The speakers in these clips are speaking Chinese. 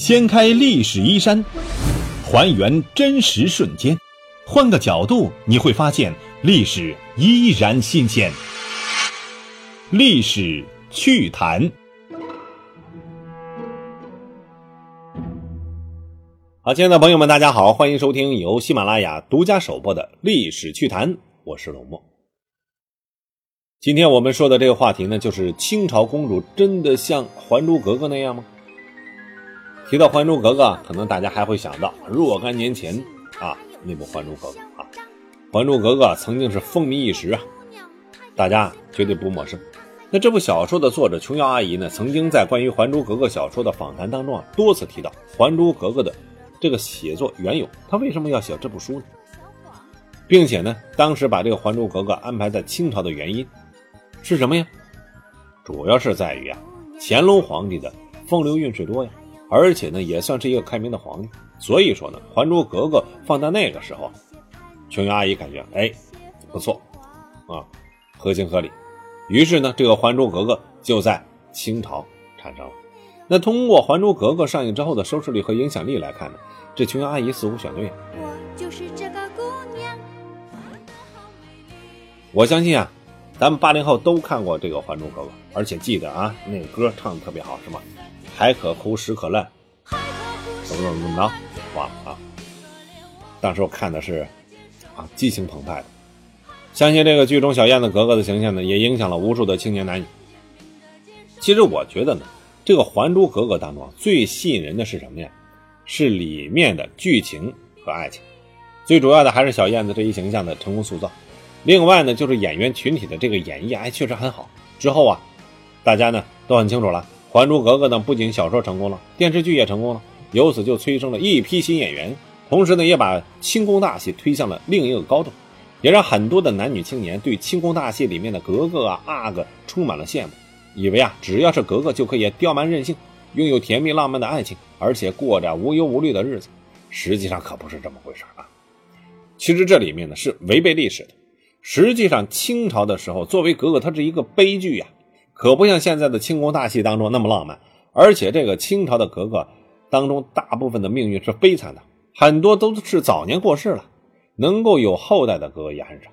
掀开历史衣衫，还原真实瞬间，换个角度你会发现历史依然新鲜。历史趣谈，好，亲爱的朋友们，大家好，欢迎收听由喜马拉雅独家首播的《历史趣谈》，我是龙墨。今天我们说的这个话题呢，就是清朝公主真的像《还珠格格》那样吗？提到《还珠格格》，可能大家还会想到若干年前啊那部《还珠格格》啊，《还珠格格》曾经是风靡一时啊，大家绝对不陌生。那这部小说的作者琼瑶阿姨呢，曾经在关于《还珠格格》小说的访谈当中啊，多次提到《还珠格格》的这个写作缘由，她为什么要写这部书呢？并且呢，当时把这个《还珠格格》安排在清朝的原因是什么呀？主要是在于啊，乾隆皇帝的风流韵事多呀。而且呢，也算是一个开明的皇帝，所以说呢，《还珠格格》放在那个时候，琼瑶阿姨感觉哎不错，啊，合情合理。于是呢，这个《还珠格格》就在清朝产生了。那通过《还珠格格》上映之后的收视率和影响力来看呢，这琼瑶阿姨似乎选对了。我就是这个姑娘。我相信啊，咱们八零后都看过这个《还珠格格》，而且记得啊，那个歌唱的特别好，是吗？海可枯，石可烂，怎么怎么怎么着？忘了啊！当时我看的是啊，激情澎湃的。相信这个剧中小燕子格格的形象呢，也影响了无数的青年男女。其实我觉得呢，这个《还珠格格》当中最吸引人的是什么呀？是里面的剧情和爱情。最主要的还是小燕子这一形象的成功塑造。另外呢，就是演员群体的这个演绎，哎，确实很好。之后啊，大家呢都很清楚了。《还珠格格》呢，不仅小说成功了，电视剧也成功了，由此就催生了一批新演员，同时呢，也把清宫大戏推向了另一个高度，也让很多的男女青年对清宫大戏里面的格格啊、阿哥充满了羡慕，以为啊，只要是格格就可以刁蛮任性，拥有甜蜜浪漫的爱情，而且过着无忧无虑的日子。实际上可不是这么回事啊！其实这里面呢是违背历史的。实际上清朝的时候，作为格格，它是一个悲剧呀。可不像现在的清宫大戏当中那么浪漫，而且这个清朝的格格当中，大部分的命运是悲惨的，很多都是早年过世了，能够有后代的格格也很少。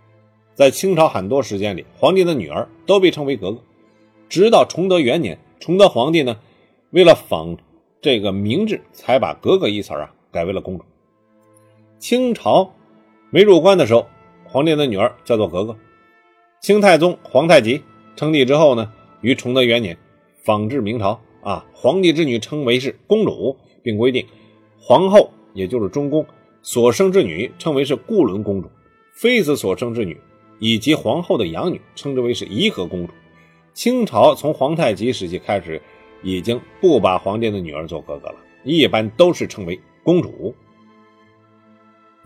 在清朝很多时间里，皇帝的女儿都被称为格格，直到崇德元年，崇德皇帝呢，为了仿这个明制，才把格格一词啊改为了公主。清朝没入关的时候，皇帝的女儿叫做格格。清太宗皇太极称帝之后呢。于崇德元年，仿制明朝啊，皇帝之女称为是公主，并规定皇后也就是中宫所生之女称为是固伦公主，妃子所生之女以及皇后的养女称之为是颐和公主。清朝从皇太极时期开始，已经不把皇帝的女儿做格格了，一般都是称为公主。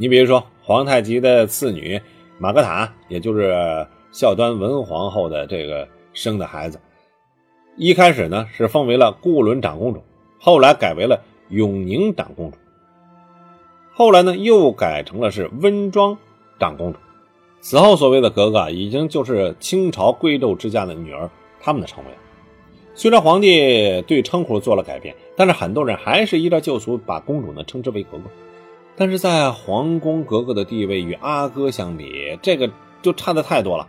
你比如说皇太极的次女玛格塔，也就是孝端文皇后的这个。生的孩子，一开始呢是封为了固伦长公主，后来改为了永宁长公主，后来呢又改成了是温庄长公主。此后所谓的格格已经就是清朝贵胄之家的女儿他们的称谓。虽然皇帝对称呼做了改变，但是很多人还是依照旧俗把公主呢称之为格格。但是在皇宫格格的地位与阿哥相比，这个就差的太多了。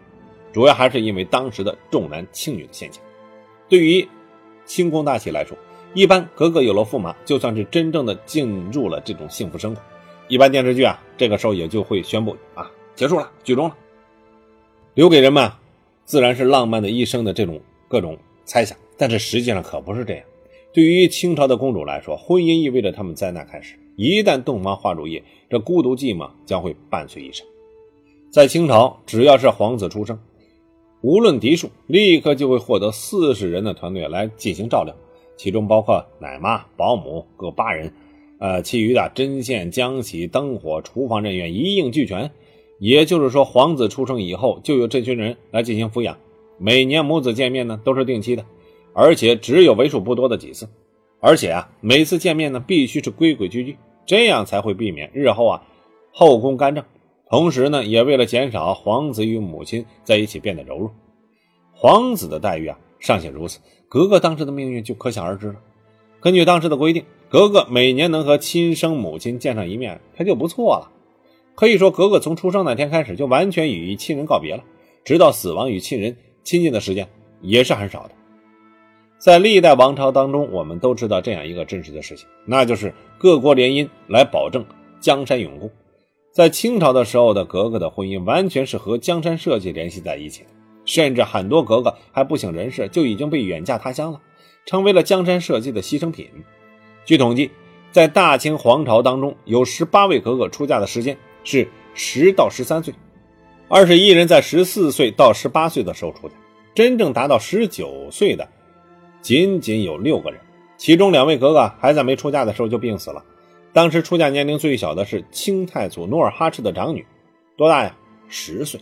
主要还是因为当时的重男轻女的现象。对于清宫大戏来说，一般格格有了驸马，就算是真正的进入了这种幸福生活。一般电视剧啊，这个时候也就会宣布啊结束了，剧终了，留给人们自然是浪漫的一生的这种各种猜想。但是实际上可不是这样。对于清朝的公主来说，婚姻意味着他们灾难开始。一旦洞房花烛夜，这孤独寂寞将会伴随一生。在清朝，只要是皇子出生，无论嫡庶，立刻就会获得四十人的团队来进行照料，其中包括奶妈、保姆各八人，呃，其余的针线、浆洗、灯火、厨房人员一应俱全。也就是说，皇子出生以后，就由这群人来进行抚养。每年母子见面呢，都是定期的，而且只有为数不多的几次。而且啊，每次见面呢，必须是规规矩矩，这样才会避免日后啊后宫干政。同时呢，也为了减少皇子与母亲在一起变得柔弱，皇子的待遇啊尚且如此，格格当时的命运就可想而知了。根据当时的规定，格格每年能和亲生母亲见上一面，他就不错了。可以说，格格从出生那天开始就完全与亲人告别了，直到死亡与亲人亲近的时间也是很少的。在历代王朝当中，我们都知道这样一个真实的事情，那就是各国联姻来保证江山永固。在清朝的时候的格格的婚姻完全是和江山社稷联系在一起的，甚至很多格格还不省人事就已经被远嫁他乡了，成为了江山社稷的牺牲品。据统计，在大清皇朝当中，有十八位格格出嫁的时间。是十到十三岁，二十一人在十四岁到十八岁的时候出嫁，真正达到十九岁的仅仅有六个人，其中两位格格还在没出嫁的时候就病死了。当时出嫁年龄最小的是清太祖努尔哈赤的长女，多大呀？十岁。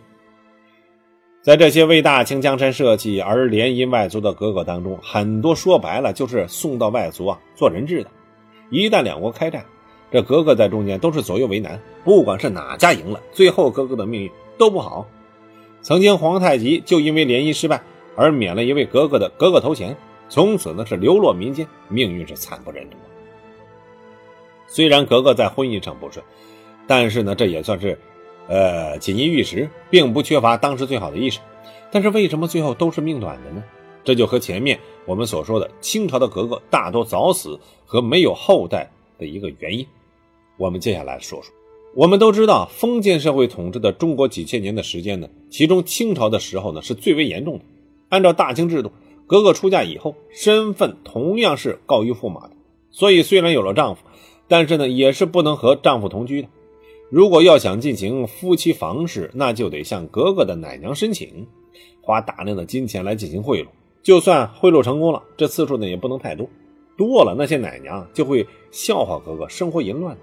在这些为大清江山社稷而联姻外族的格格当中，很多说白了就是送到外族啊做人质的。一旦两国开战，这格格在中间都是左右为难，不管是哪家赢了，最后格格的命运都不好。曾经皇太极就因为联姻失败而免了一位格格的格格头衔，从此呢是流落民间，命运是惨不忍睹。虽然格格在婚姻上不顺，但是呢这也算是，呃锦衣玉食，并不缺乏当时最好的衣食。但是为什么最后都是命短的呢？这就和前面我们所说的清朝的格格大多早死和没有后代的一个原因。我们接下来说说，我们都知道封建社会统治的中国几千年的时间呢，其中清朝的时候呢是最为严重的。按照大清制度，格格出嫁以后，身份同样是告于驸马的，所以虽然有了丈夫，但是呢也是不能和丈夫同居的。如果要想进行夫妻房事，那就得向格格的奶娘申请，花大量的金钱来进行贿赂。就算贿赂成功了，这次数呢也不能太多，多了那些奶娘就会笑话格格生活淫乱的。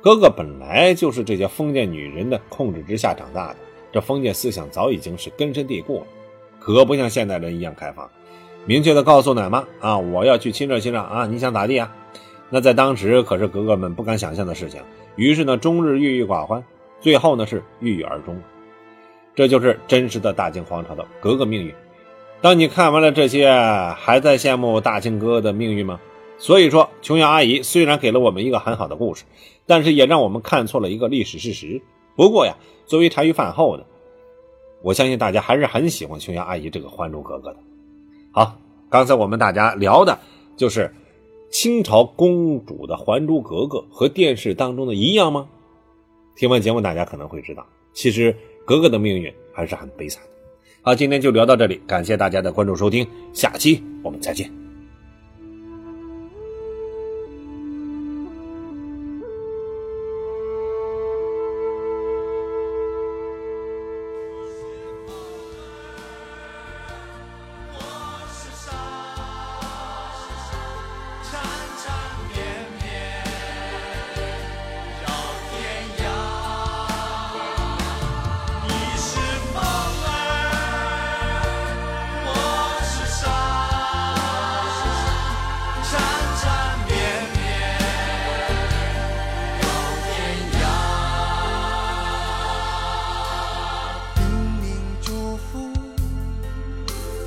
格格本来就是这些封建女人的控制之下长大的，这封建思想早已经是根深蒂固了，可不像现代人一样开放，明确的告诉奶妈啊，我要去亲热亲热啊，你想咋地啊？那在当时可是格格们不敢想象的事情，于是呢，终日郁郁寡欢，最后呢是郁郁而终。这就是真实的大清皇朝的格格命运。当你看完了这些，还在羡慕大清哥的命运吗？所以说，琼瑶阿姨虽然给了我们一个很好的故事，但是也让我们看错了一个历史事实。不过呀，作为茶余饭后的，我相信大家还是很喜欢琼瑶阿姨这个《还珠格格》的。好，刚才我们大家聊的就是清朝公主的《还珠格格》和电视当中的一样吗？听完节目，大家可能会知道，其实格格的命运还是很悲惨的。好，今天就聊到这里，感谢大家的关注收听，下期我们再见。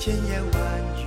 千言万语。